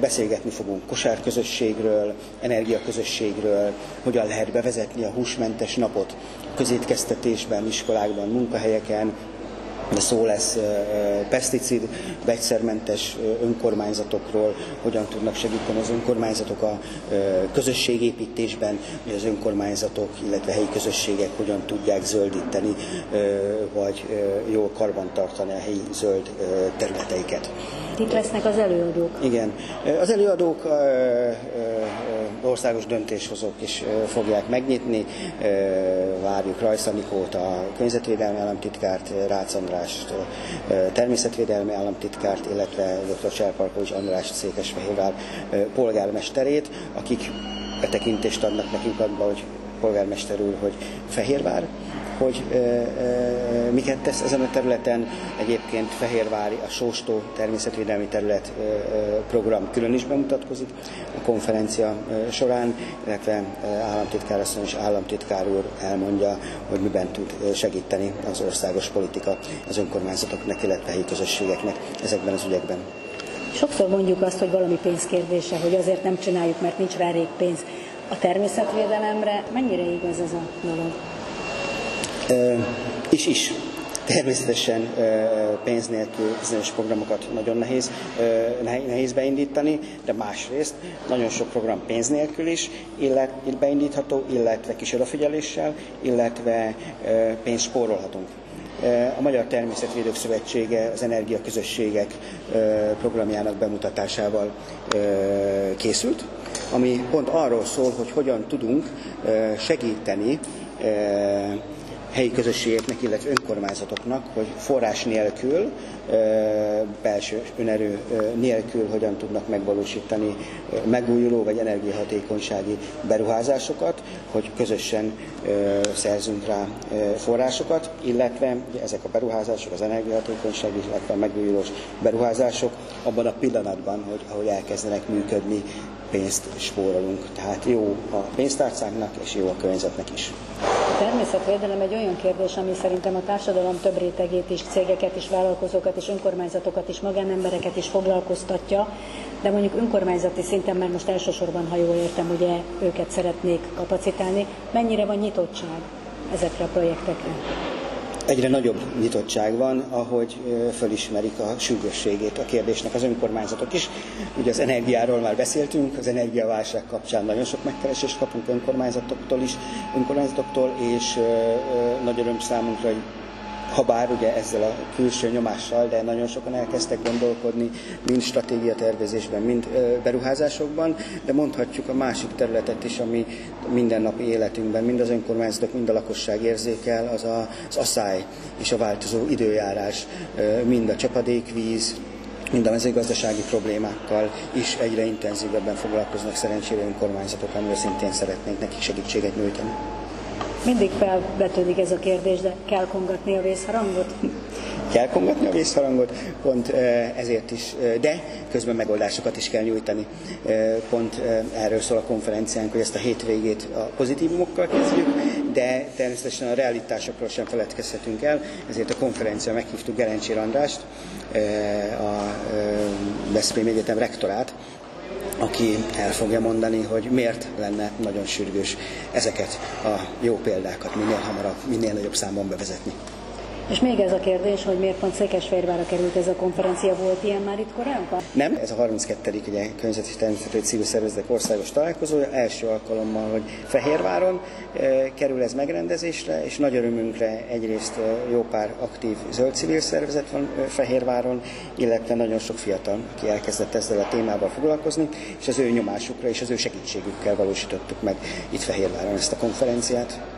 Beszélgetni fogunk kosárközösségről, energiaközösségről, hogyan lehet bevezetni a húsmentes napot közétkeztetésben, iskolákban, munkahelyeken, de szó lesz peszticid, vegyszermentes önkormányzatokról, hogyan tudnak segíteni az önkormányzatok a közösségépítésben, hogy az önkormányzatok, illetve helyi közösségek hogyan tudják zöldíteni, vagy jól karbantartani a helyi zöld területeiket. Itt lesznek az előadók. Igen. Az előadók országos döntéshozók is fogják megnyitni. Várjuk Rajsz Anikót, a környezetvédelmi államtitkárt, Rácz Andrást, természetvédelmi államtitkárt, illetve dr. Cserparkovics András Székesfehérvár polgármesterét, akik betekintést adnak nekünk abba, hogy polgármester úr, hogy Fehérvár, hogy e, e, miket tesz ezen a területen. Egyébként Fehérvári, a Sóstó természetvédelmi terület e, program külön is bemutatkozik a konferencia során, illetve államtitkár asszony és államtitkár úr elmondja, hogy miben tud segíteni az országos politika az önkormányzatoknak, illetve helyi közösségeknek ezekben az ügyekben. Sokszor mondjuk azt, hogy valami pénzkérdése, hogy azért nem csináljuk, mert nincs rá rég pénz. A természetvédelemre mennyire igaz ez a dolog? is is. Természetesen pénz nélkül bizonyos programokat nagyon nehéz, nehéz beindítani, de másrészt nagyon sok program pénz nélkül is illet, beindítható, illetve kis odafigyeléssel, illetve pénzt spórolhatunk. A Magyar Természetvédők Szövetsége az Energiaközösségek programjának bemutatásával készült, ami pont arról szól, hogy hogyan tudunk segíteni helyi közösségeknek, illetve önkormányzatoknak, hogy forrás nélkül, belső önerő nélkül hogyan tudnak megvalósítani megújuló vagy energiahatékonysági beruházásokat, hogy közösen szerzünk rá forrásokat, illetve ezek a beruházások, az energiahatékonysági, illetve a megújulós beruházások abban a pillanatban, hogy ahogy elkezdenek működni, pénzt spórolunk. Tehát jó a pénztárcánknak, és jó a környezetnek is. Természetvédelem egy olyan kérdés, ami szerintem a társadalom több rétegét is, cégeket is, vállalkozókat és önkormányzatokat is, magánembereket is foglalkoztatja, de mondjuk önkormányzati szinten, mert most elsősorban, ha jól értem, ugye őket szeretnék kapacitálni, mennyire van nyitottság ezekre a projektekre? Egyre nagyobb nyitottság van, ahogy fölismerik a sürgősségét a kérdésnek az önkormányzatok is. Ugye az energiáról már beszéltünk, az energiaválság kapcsán nagyon sok megkeresést kapunk önkormányzatoktól is, önkormányzatoktól, és nagy öröm számunkra, hogy ha bár ugye ezzel a külső nyomással, de nagyon sokan elkezdtek gondolkodni, mind stratégiatervezésben, mind beruházásokban, de mondhatjuk a másik területet is, ami mindennapi életünkben, mind az önkormányzatok, mind a lakosság érzékel, az a, az asszály és a változó időjárás, mind a csapadékvíz, mind a mezőgazdasági problémákkal is egyre intenzívebben foglalkoznak szerencsére önkormányzatok, amivel szintén szeretnénk nekik segítséget nyújtani. Mindig felvetődik ez a kérdés, de kell kongatni a vészharangot? Kell kongatni a vészharangot, pont ezért is, de közben megoldásokat is kell nyújtani. Pont erről szól a konferenciánk, hogy ezt a hétvégét a pozitívumokkal kezdjük, de természetesen a realitásokról sem feledkezhetünk el, ezért a konferencia meghívtuk Gerencsér Andrást, a Veszprém Egyetem rektorát, aki el fogja mondani, hogy miért lenne nagyon sürgős ezeket a jó példákat minél hamarabb, minél nagyobb számban bevezetni. És még ez a kérdés, hogy miért pont Székesfehérvárra került ez a konferencia, volt ilyen már itt korábban? Nem, ez a 32. Ugye, környezeti természetű civil szervezetek országos találkozója, első alkalommal, hogy Fehérváron e, kerül ez megrendezésre, és nagy örömünkre egyrészt e, jó pár aktív zöld civil szervezet van e, Fehérváron, illetve nagyon sok fiatal, aki elkezdett ezzel a témával foglalkozni, és az ő nyomásukra és az ő segítségükkel valósítottuk meg itt Fehérváron ezt a konferenciát.